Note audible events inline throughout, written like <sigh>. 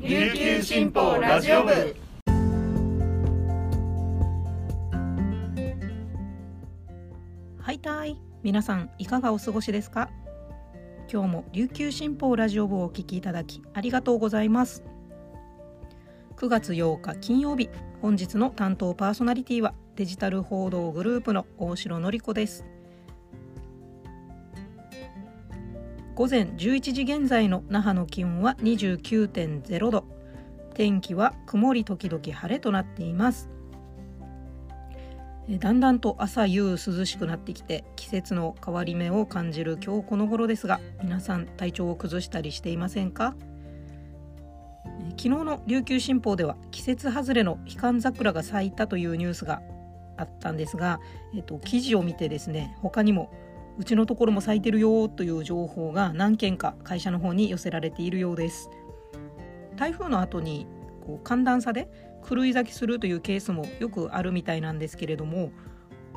琉球新報ラジオ部。はいたい皆さんいかがお過ごしですか？今日も琉球新報ラジオ部をお聞きいただきありがとうございます。9月8日金曜日本日の担当パーソナリティはデジタル報道グループの大城典子です。午前11時現在の那覇の気温は29.0度。天気は曇り時々晴れとなっています。だんだんと朝夕涼しくなってきて季節の変わり目を感じる今日この頃ですが皆さん体調を崩したりしていませんか？昨日の琉球新報では季節外れの悲観桜が咲いたというニュースがあったんですが、えっと、記事を見てですね他にもうちのところも咲いてるよという情報が何件か会社の方に寄せられているようです台風の後にこう寒暖差で狂い咲きするというケースもよくあるみたいなんですけれども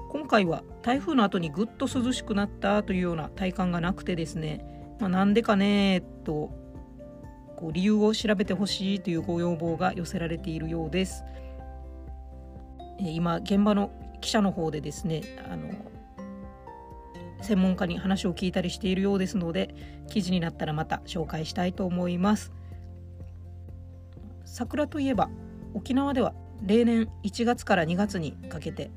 今回は台風の後にぐっと涼しくなったというような体感がなくてですね、まあ、なんでかねとこう理由を調べてほしいというご要望が寄せられているようです。今現場の記者の方でですねあの専門家に話を聞いたりしているようですので記事になったらまた紹介したいと思います。桜といえば沖縄では例年1月から2月にかけて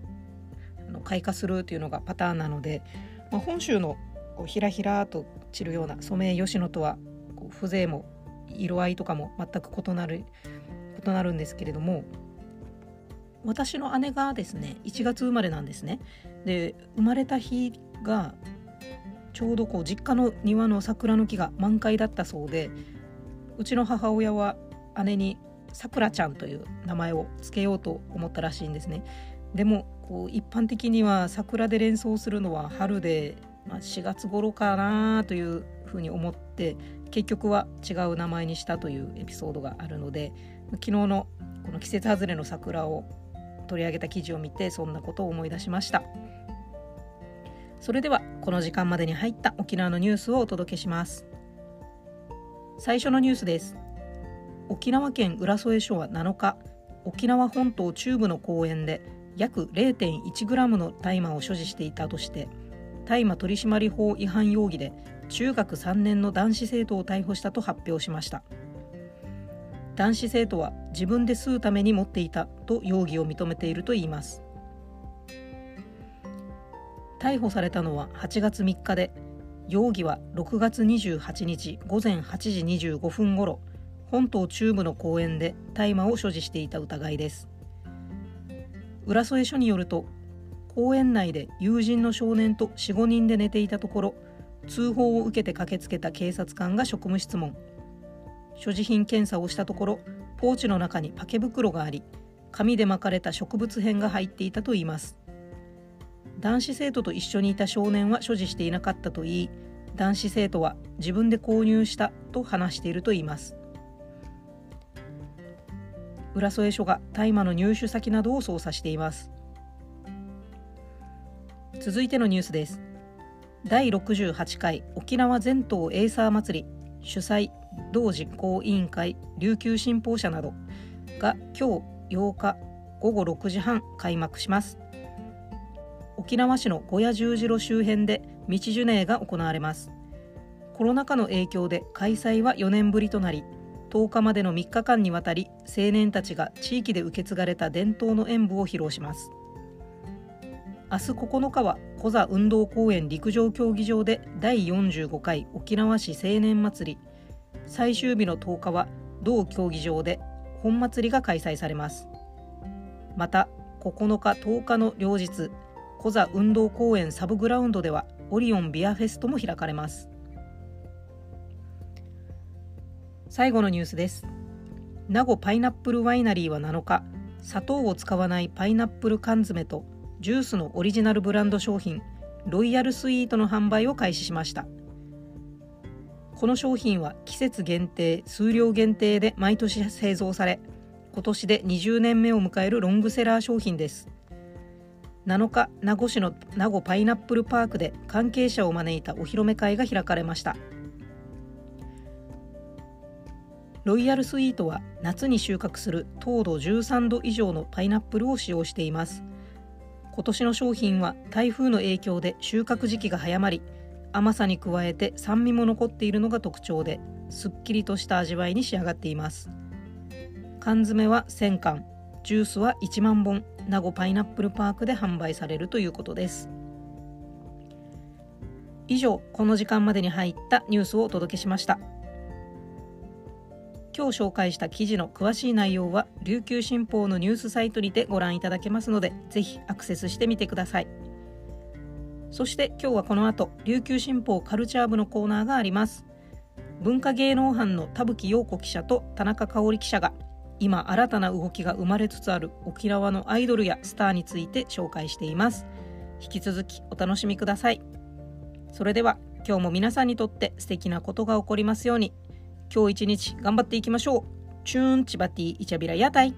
開花するというのがパターンなので、まあ、本州のこうひらひらと散るようなソメイヨシノとはこう風情も色合いとかも全く異なる異なるんですけれども私の姉がですね1月生まれなんですね。で生まれた日がちょうどこう実家の庭の桜の木が満開だったそうでうちの母親は姉にさくらちゃんという名前を付けようと思ったらしいんですね。でもこう一般的には桜で連想するのは春で、まあ、4月頃かなというふうに思って結局は違う名前にしたというエピソードがあるので昨日のこの季節外れの桜を取り上げた記事を見てそんなことを思い出しました。それではこの時間までに入った沖縄のニュースをお届けします。最初のニュースです。沖縄県浦添署は7日沖縄本島中部の公園で約 0.1g の大麻を所持していたとして大麻取締法違反容疑で中学3年の男子生徒を逮捕したと発表しました。男子生徒は自分で吸うために持っていたと容疑を認めているといいます。逮捕されたのは8月3日で容疑は6月28日午前8時25分ごろ本島中部の公園で大麻を所持していた疑いです。浦添署によると公園内で友人の少年と45人で寝ていたところ通報を受けて駆けつけた警察官が職務質問。所持品検査をしたところポーチの中にパケ袋があり紙で巻かれた植物片が入っていたといいます。男子生徒と一緒にいた少年は所持していなかったといい男子生徒は自分で購入したと話しているといいます。浦添署が大麻の入手先などを捜査しています。続いてのニュースです。第68回沖縄全島エイサー祭り主催同実行委員会琉球新報社などが今日8日午後6時半開幕します。沖縄市の小屋十字路周辺で道ジュが行われます。コロナ禍の影響で開催は4年ぶりとなり10日までの3日間にわたり青年たちが地域で受け継がれた伝統の演舞を披露します。明日9日は小座運動公園陸上競技場で第45回沖縄市青年祭り。最終日の10日は同競技場で本祭りが開催されます。また9日10日の両日小座運動公園サブグラウンドではオリオンビアフェストも開かれます。最後のニュースです。名護パイナップルワイナリーは7日砂糖を使わないパイナップル缶詰とジュースのオリジナルブランド商品ロイヤルスイートの販売を開始しました。この商品は季節限定数量限定で毎年製造され今年で20年目を迎えるロングセラー商品です。7日名護市の名護パイナップルパークで関係者を招いたお披露目会が開かれました。ロイヤルスイートは夏に収穫する糖度13度以上のパイナップルを使用しています。今年の商品は台風の影響で収穫時期が早まり甘さに加えて酸味も残っているのが特徴ですっきりとした味わいに仕上がっています。缶詰は1000缶ジュースは1万本。名護パイナップルパークで販売されるということです。以上この時間までに入ったニュースをお届けしました。今日紹介した記事の詳しい内容は琉球新報のニュースサイトにてご覧いただけますのでぜひアクセスしてみてください。そして今日はこの後琉球新報カルチャー部のコーナーがあります。文化芸能班の田吹陽子記者と田中香織記者が今新たな動きが生まれつつある沖縄のアイドルやスターについて紹介しています。引き続きお楽しみください。それでは今日も皆さんにとって素敵なことが起こりますように。今日一日頑張っていきましょう。チューンチバティイチャビラ屋台。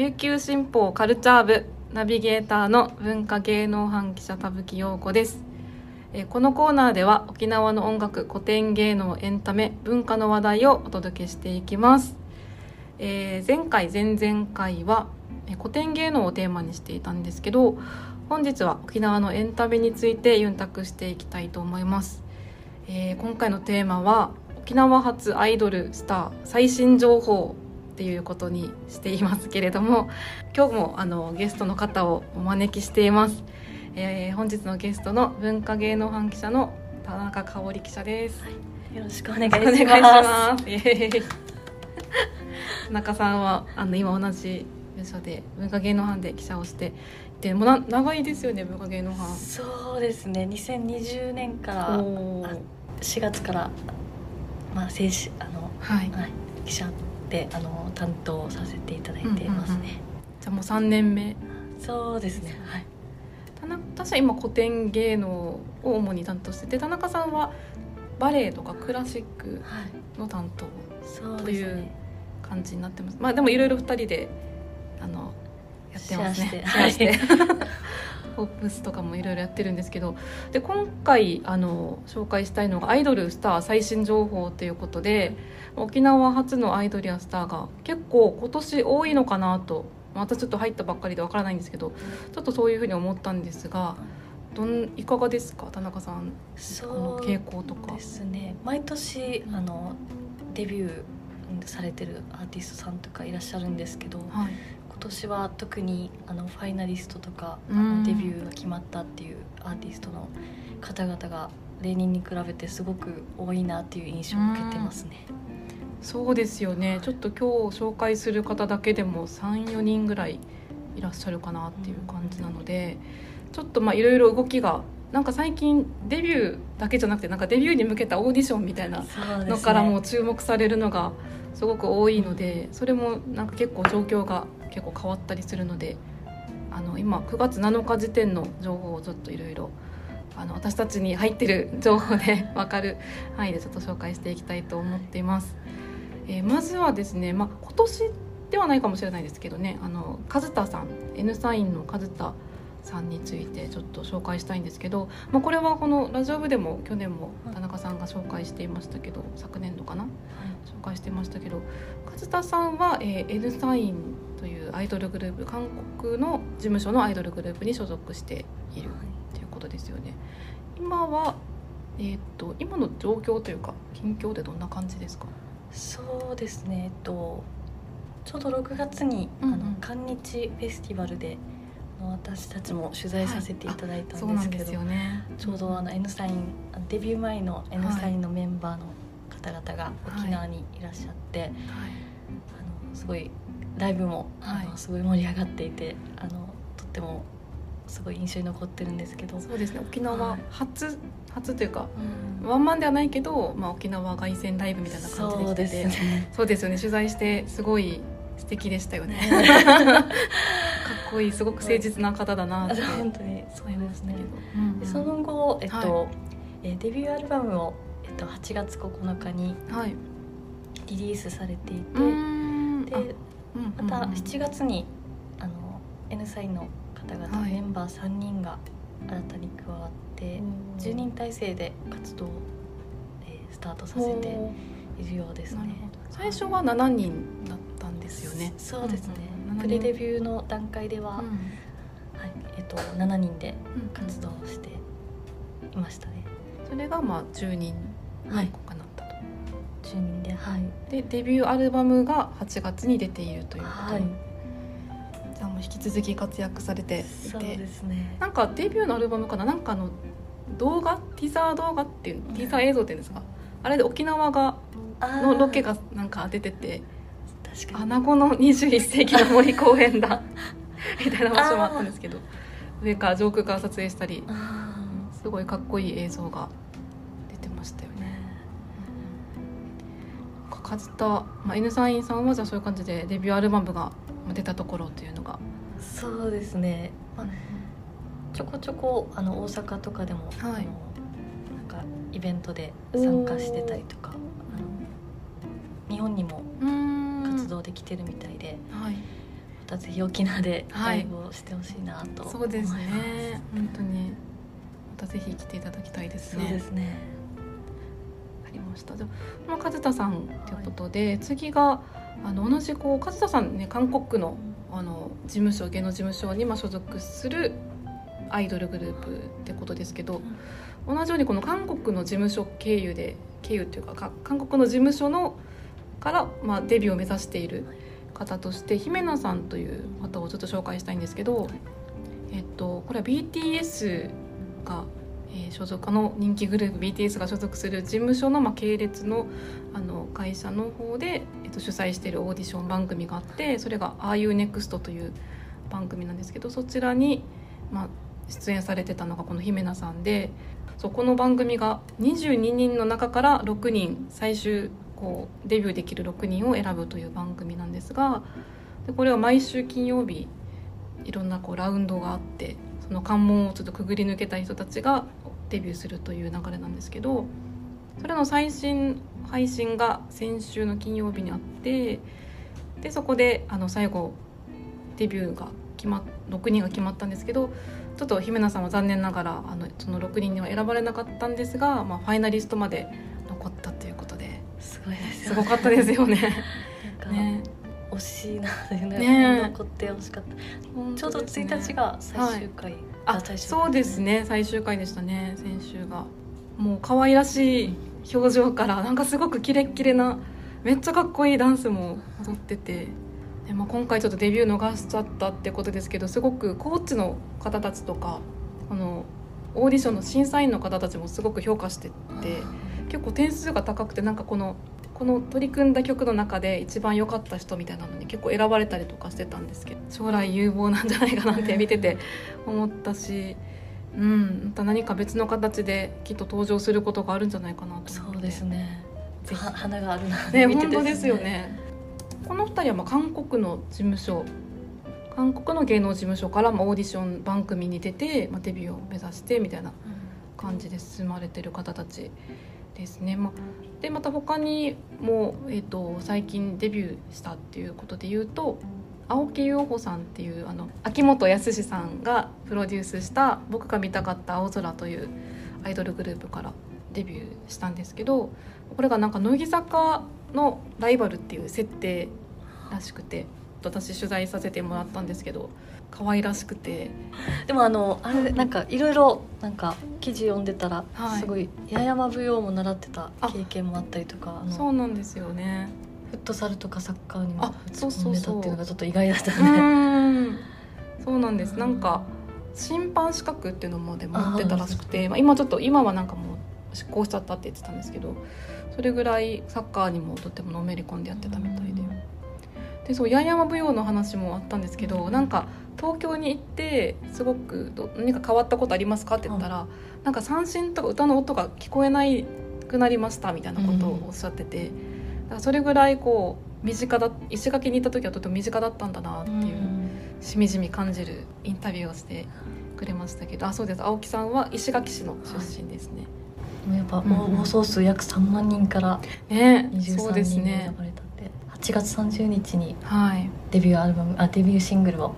琉球新報カルチャー部ナビゲーターの文化芸能班記者田吹陽子です。えこのコーナーでは沖縄の音楽古典芸能エンタメ文化の話題をお届けしていきます。えー、前回前々回は古典芸能をテーマにしていたんですけど本日は沖縄のエンタメについてユンタクしていきたいと思います、えー、今回のテーマは沖縄発アイドルスター最新情報っていうことにしていますけれども今日もあのゲストの方をお招きしています、えー、本日のゲストの文化芸能班記者の田中香織記者です、はい、よろしくお願いします。中さんはあの今同じ部署で文化芸能班で記者をしてでもな長いですよね文化芸能班。そうですね。2020年から4月からまあ正式あの、はい、はい、記者であの担当させていただいてますね、うんうんうん、じゃあもう3年目。そうですね。はい。田中私は今古典芸能を主に担当してて田中さんはバレエとかクラシックの担当という、はい感じになってます。まあでもいろいろ2人であのやってますねアしてホップスとかもいろいろやってるんですけどで今回あの紹介したいのがアイドルスター最新情報ということで沖縄初のアイドルやスターが結構今年多いのかなとまたちょっと入ったばっかりでわからないんですけどちょっとそういうふうに思ったんですがどんいかがですか？田中さんそう傾向とか。ですね毎年あのデビューされてるアーティストさんとかいらっしゃるんですけど、はい、今年は特にあのファイナリストとか、あのデビューが決まったっていうアーティストの方々が例年に比べてすごく多いなっていう印象を受けてますね。そうですよね。ちょっと今日紹介する方だけでも34人ぐらいいらっしゃるかなっていう感じなので、ちょっとまあいろいろ動きがなんか最近デビューだけじゃなくてなんかデビューに向けたオーディションみたいなのからも注目されるのがすごく多いのでそれもなんか結構状況が結構変わったりするのであの今9月7日時点の情報をちょっといろいろ私たちに入ってる <laughs> 情報で <laughs> 分かる範囲でちょっと紹介していきたいと思っています。えー、まずはですね、まあ、今年ではないかもしれないですけどねあの和田さん N サインの和田さんについてちょっと紹介したいんですけど、まあ、これはこのラジオ部でも去年も田中さんが紹介していましたけど昨年度かな、はい、紹介してましたけど勝田さんは、えー、N サインというアイドルグループ韓国の事務所のアイドルグループに所属しているとい。うことですよね。今はえーと、と今の状況というか近況でどんな感じですか？そうですね、えっと、ちょうど6月に、うんうん、あの韓日フェスティバルで私たちも取材させていただいたんですけど、はい。ね、ちょうどあの N サインデビュー前の N サインのメンバーの方々が沖縄にいらっしゃって、はい、あのすごいライブもあのすごい盛り上がっていてあのとってもすごい印象に残ってるんですけど。そうですね。沖縄初、はい、初というか、うん、ワンマンではないけど、まあ、沖縄凱旋ライブみたいな感じで来ててそうです,、ね、そうですよね。取材してすごい素敵でしたよね。か <laughs> っ <laughs> <laughs> こいいすごく誠実な方だなって。<laughs> 本当に。そうですね、うんうん、その後、えっとはい、えデビューアルバムを、えっと、8月9日にリリースされていて、はい、で、うんまた7月にあの N サインの方々、はい、メンバー3人が新たに加わって10人体制で活動を、えー、スタートさせているようですね。最初は7人だった？んですよね。そうですね、うん、プレデビューの段階では、うん、はいえーと、と7人で活動していましたね、それがまあ10人にかなったと、はい、10人ではい。でデビューアルバムが8月に出ているということで、はい。さんも引き続き活躍されていて。そうですね。なんかデビューのアルバムかな。なんかの動画？ティザー動画っていうティザー映像っていうんですか？あれで沖縄がのロケがなんか出てて確かに。穴子の21世紀の森公園だ。<laughs> みたいな場所もあったんですけど。上から上空から撮影したりすごいかっこいい映像が出てましたよね。和田、まあ、N サインさんはじゃあそういう感じでデビューアルバムが出たところというのが。そうですね、まあ、ちょこちょこあの大阪とかでも、はい、あのなんかイベントで参加してたりとか。日本にも活動できてるみたいで、はい、またぜひ沖縄でライブをしてほしいなと、はい、そうですね。本当に。またぜひ来ていただきたいですね。そうですね。ありました。じゃあ和田さんということで、はい、次があの同じこう和田さんね韓国のあの事務所芸能事務所にま所属するアイドルグループってことですけど、同じようにこの韓国の事務所経由で経由っていうか韓国の事務所のから、まあ、デビューを目指している方として姫奈さんという方をちょっと紹介したいんですけど、えっと、これは BTS がえー、所属の人気グループ BTS が所属する事務所の、まあ、系列のあの会社の方で、えっと、主催しているオーディション番組があってそれが「RUNEXT」という番組なんですけどそちらに、まあ、出演されてたのがこの姫奈さんでそこの番組が22人の中から6人最終こうデビューできる6人を選ぶという番組なんですがでこれは毎週金曜日いろんなこうラウンドがあってその関門をちょっとくぐり抜けた人たちがデビューするという流れなんですけどそれの最新配信が先週の金曜日にあってでそこであの最後デビューが決ま6人が決まったんですけどちょっと姫奈さんは残念ながらあのその6人には選ばれなかったんですが、まあ、ファイナリストまで残ったというすごかったですよね。<laughs> ね。惜しいなねね。残ってほしかった、ね、ちょうど1日が最終回、はい、あそうですね。最終回でしたね。先週が。もう可愛らしい表情からなんかすごくキレッキレなめっちゃかっこいいダンスも踊ってて。で、まあ、今回ちょっとデビュー逃しちゃったってことですけどすごくコーチの方たちとかこのオーディションの審査員の方たちもすごく評価してて結構点数が高くてなんかこのこの取り組んだ曲の中で一番良かった人みたいなのに結構選ばれたりとかしてたんですけど将来有望なんじゃないかなって見てて思ったし。うん、また何か別の形できっと登場することがあるんじゃないかなとそうですね。花があるな。ね本当ですよね。この2人はまあ韓国の事務所韓国の芸能事務所からまあオーディション番組に出て、まあ、デビューを目指してみたいな感じで進まれてる方たちですね。まあ、でまた他にも、えーと、最近デビューしたっていうことで言うと青木優穂さんっていうあの秋元康さんがプロデュースした「僕が見たかった青空」というアイドルグループからデビューしたんですけどこれがなんか乃木坂のライバルっていう設定らしくて私取材させてもらったんですけど可愛らしくて。でもあのあれなんかいろいろなんか記事読んでたら、はい、すごい八重山舞踊も習ってた経験もあったりとかそうなんですよね。フットサルとかサッカーにもそうそうそうっていうのがちょっと意外だったね。そうなんです。なんか審判資格っていうのもで持ってたらしくてまあ、今ちょっと今はなんかもう執行しちゃったって言ってたんですけどそれぐらいサッカーにもとってものめり込んでやってたみたいで。でそう八重山舞踊の話もあったんですけどなんか東京に行ってすごく何か変わったことありますか？って言ったら、なんか三振とか歌の音が聞こえないくなりましたみたいなことをおっしゃってて、だからそれぐらいこう身近だ石垣に行った時はとても身近だったんだなっていう、しみじみ感じるインタビューをしてくれましたけどあそうです。青木さんは石垣市の出身ですね。はい、やっぱ応募数約3万人から23人選ばれた8月30日にはいデビューアルバムあデビューシングルを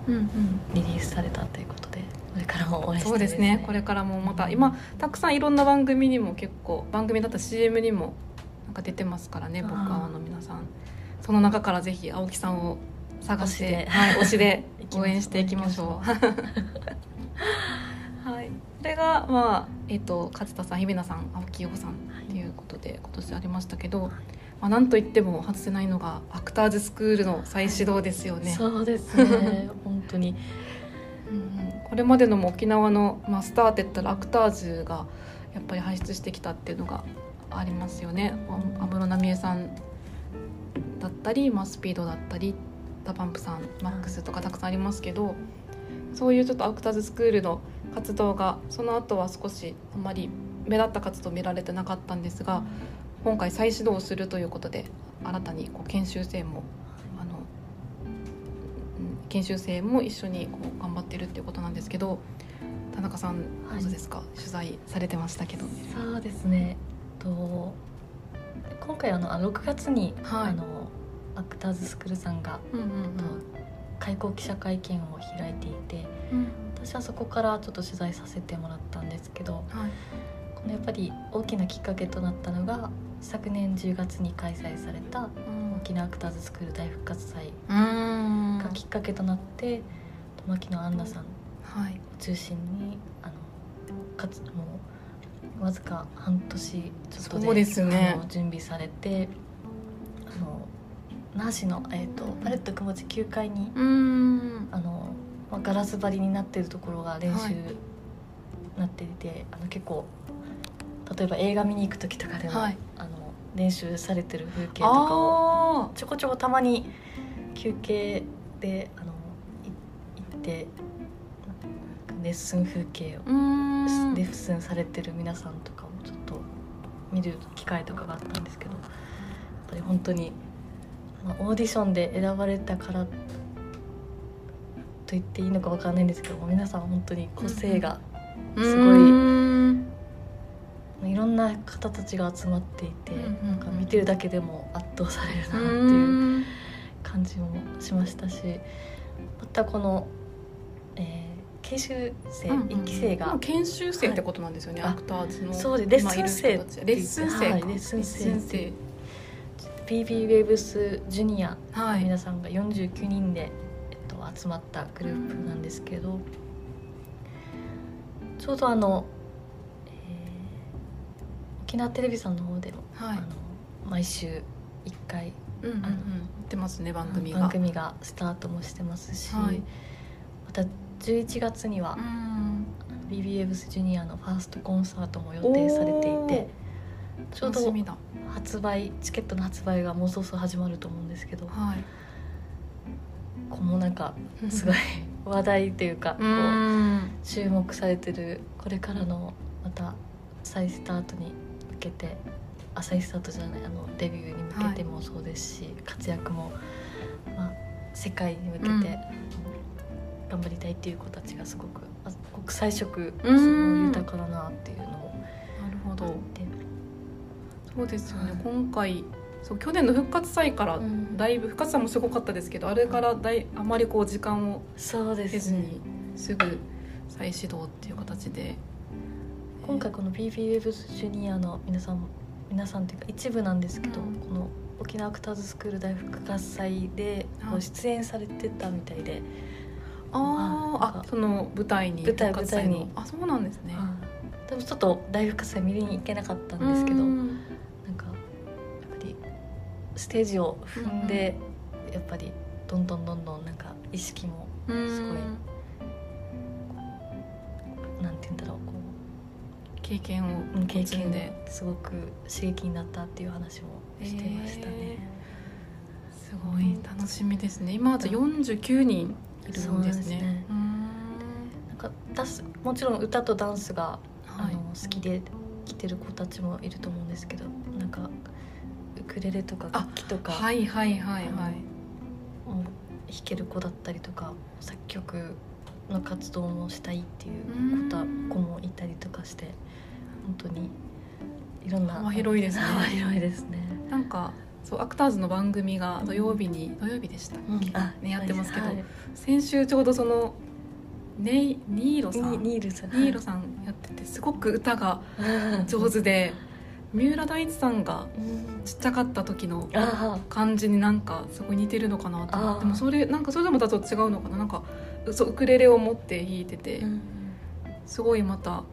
リリースされたということで、これからも応援して、そうですね。これからもまた今たくさんいろんな番組にも結構番組だった CM にもなんか出てますからね僕はの皆さん。その中からぜひ青木さんを探してはい、推しで <laughs> 応援していきましょう。はい、これがまあえっ、ー、と勝田さん日比奈さん青木陽子さんということで、今年ありましたけど。まあ、なんといっても外せないのがアクターズスクールの再始動ですよね。そうですね <laughs> 本当に、うん、これまでのも沖縄の、まあ、スターって言ったらアクターズがやっぱり輩出してきたっていうのがありますよね。安室奈美恵さんだったり、まあ、スピードだったり DA PUMPさん MAX とかたくさんありますけどそういうちょっとアクターズスクールの活動がその後は少しあまり目立った活動見られてなかったんですが今回再始動するということで新たにこう研修生もあの研修生も一緒にこう頑張ってるっていうことなんですけど田中さんどうですか、はい、取材されてましたけど。そうですね。と今回あの6月に、はい、あのアクターズスクールさんが、うんうんうん、開講記者会見を開いていて、うん、私はそこからちょっと取材させてもらったんですけど、はい、このやっぱり大きなきっかけとなったのが昨年10月に開催された沖縄アクターズスクール大復活祭がきっかけとなって牧野アンナさんを中心に、あのかつもうわずか半年ちょっとでで、ね、準備されてあの那覇市の、えーと、パレット雲地9階にあの、まあ、ガラス張りになってるところが練習なっていて、はい、あの結構例えば映画見に行く時とかでも、はい、あの練習されてる風景とかをちょこちょこたまに休憩であの行ってレッスン風景をレッスンされてる皆さんとかをちょっと見る機会とかがあったんですけどやっぱり本当に、まあ、オーディションで選ばれたからと言っていいのか分かんないんですけど皆さん本当に個性がすごい。いろんな方たちが集まっていて、なんか見てるだけでも圧倒されるなっていう感じもしましたしまたこの、えー、研修生、うんうん、1期生が研修生ってことなんですよね、はい、アクターズの。そうでレッスン生。レッスン生、はい、レッスン生。BB ウェーブスジュニアの皆さんが49人で、えっと、集まったグループなんですけど、ちょうどあの沖縄テレビさんの方でも、はい、あの毎週1回、うんうんうん、ってますね番組が。番組がスタートもしてますし、はい、また11月には、うん、BB エブスジュニアのファーストコンサートも予定されていてちょうど発売チケットの発売がもうそろそろ始まると思うんですけど、はい、こうもなんかすごい話題というかこう注目されてるこれからのまた再スタートにけて朝日スタートじゃないあのデビューに向けてもそうですし、はい、活躍も、まあ、世界に向けて頑張りたいっていう子たちがすごく国際色すごい豊かだなっていうのをなるほど。そうですよね、はい、今回そう去年の復活祭からだいぶ、復活祭もすごかったですけどあれからだいあまりこう時間を経ずにすぐ再始動っていう形で今回この BB ウェブスジュニアの皆さん皆さんというか一部なんですけど、うん、この沖縄アクターズスクール大復活祭でこう出演されてたみたいで、ああその舞台に舞台舞台に。あそうなんですね、でもちょっと大復活祭見に行けなかったんですけど、ん、なんかやっぱりステージを踏んで、やっぱりどんどんどんどんなんか意識もすごい、ん、なんて言うんだろう経験を経験ですごく刺激になったっていう話もしてましたね、えー、すごい楽しみですね。今あと49人いるんですね、ね、なんかダスもちろん歌とダンスが、はい、あの好きで来てる子たちもいると思うんですけどなんかウクレレとか楽器とかはいはいはいはい。弾ける子だったりとか作曲の活動もしたいっていう子もいたりとかして本当にいろんな幅広いですね。<laughs> 幅広いですね。なんかそうアクターズの番組が土曜日に、土曜日でしたっけ、ね、やってますけど、はい。先週ちょうどそのネイニーロさん。ニニールさん。ニーロさんやっててすごく歌が上手で三浦大知さんがうん。ちっちゃかった時のあ感じになんかすごい似てるのかなと思って。でもそれなんかそれでもまたちょっと違うのかな。なんかそうウクレレを持って弾いてて、あうん。すごいまた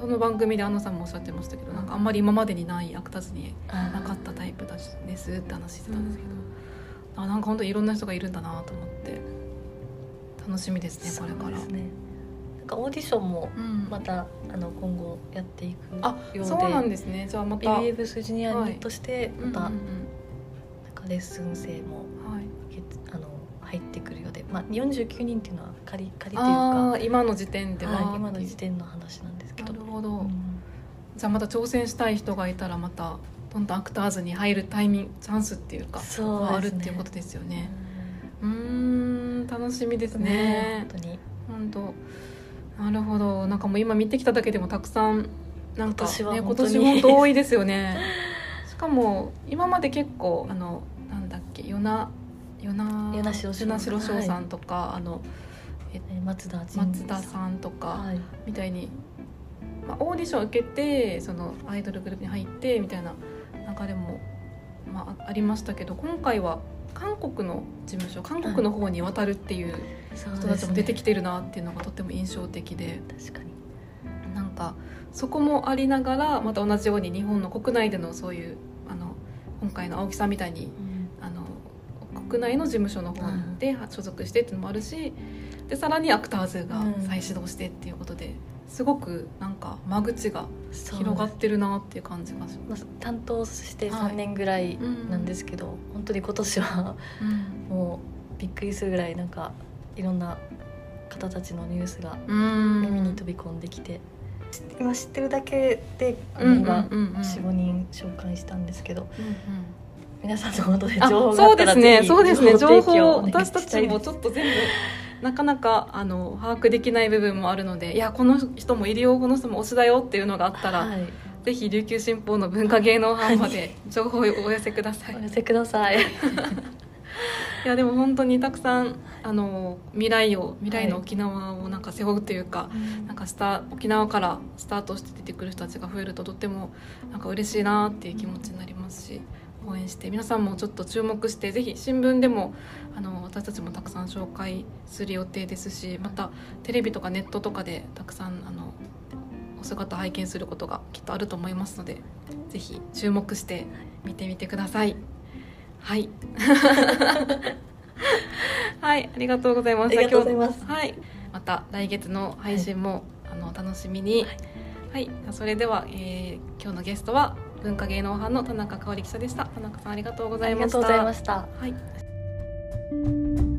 その番組で安野さんもおっしゃってましたけどなんかあんまり今までにないアクターズにあなかったタイプだしですって話してたんですけど、あなんか本当にいろんな人がいるんだなと思って楽しみですねこれから。なんかオーディションもうん。またあの今後やっていくあようで。そうなんですね。じゃあまた、BBS ジュニアにとしてまたなんうんうん。かレッスン生もうんはい、あの入ってくるようで、まあ、49人っていうのは仮仮というか。今の時点では、はい、今の時点の話なんですけど。なるほど、うん。じゃあまた挑戦したい人がいたらまたどんどんアクターズに入るタイミングチャンスっていうかそうあるっていうことですよね。うん。楽しみですんね本当に。本当。なるほど。なんかもう今見てきただけでもたくさんなんか今年はね、今本当に。年本当多いですよね。<laughs> しかも今まで結構あのなんだっけ与那与那城翔さん。とか、あのえ松田迅松田さんとか、はい。みたいに、まあ、オーディションを受けてそのアイドルグループに入ってみたいな流れも、まあ、ありましたけど今回は韓国の事務所韓国の方に渡るっていう人たちも出てきててるなっていうのがとっても印象的で。確かに。なんかそこもありながらまた同じように日本の国内でのそういうあの今回の青木さんみたいに国内の事務所の方で所属してっていうのもあるしでさらにアクターズが再始動してっていうことですごくなんか間口が広がってるなっていう感じがしままあ担当してはい。3年ぐらいうんなんですけど、本当に今年はす。うん。もうびっくりするぐらいなんかいろんな方たちのニュースがうん。耳に飛び込んできて、今知ってるだけで、今うんうんうん。45人紹介したんですけどうんうん皆さんのことであ情報がそうですね。そうですね。情報私たちもちょっと全部なかなかあの把握できない部分もあるのでいやこの人もいるよこの人も推しだよっていうのがあったら、はい、ぜひ琉球新報の文化芸能班まで情報をお寄せください、い、お寄せください。<laughs> やでも本当にたくさんあの未来を未来の沖縄をなんか背負うというか、なんかスタ沖縄からスタートして出てくる人たちが増えるととってもなんか嬉しいなっていう気持ちになりますし応援して皆さんもちょっと注目してぜひ新聞でもあの私たちもたくさん紹介する予定ですしまたテレビとかネットとかでたくさんあのお姿拝見することがきっとあると思いますのでぜひ注目して見てみてください。はい <laughs> はい、ありがとうございました。はい、また来月の配信も、あのお楽しみに。はい、それでは、えー今日のゲストは文化芸能班の田中香織記者でした。田中さんありがとうございました。ありがとうございました。はい。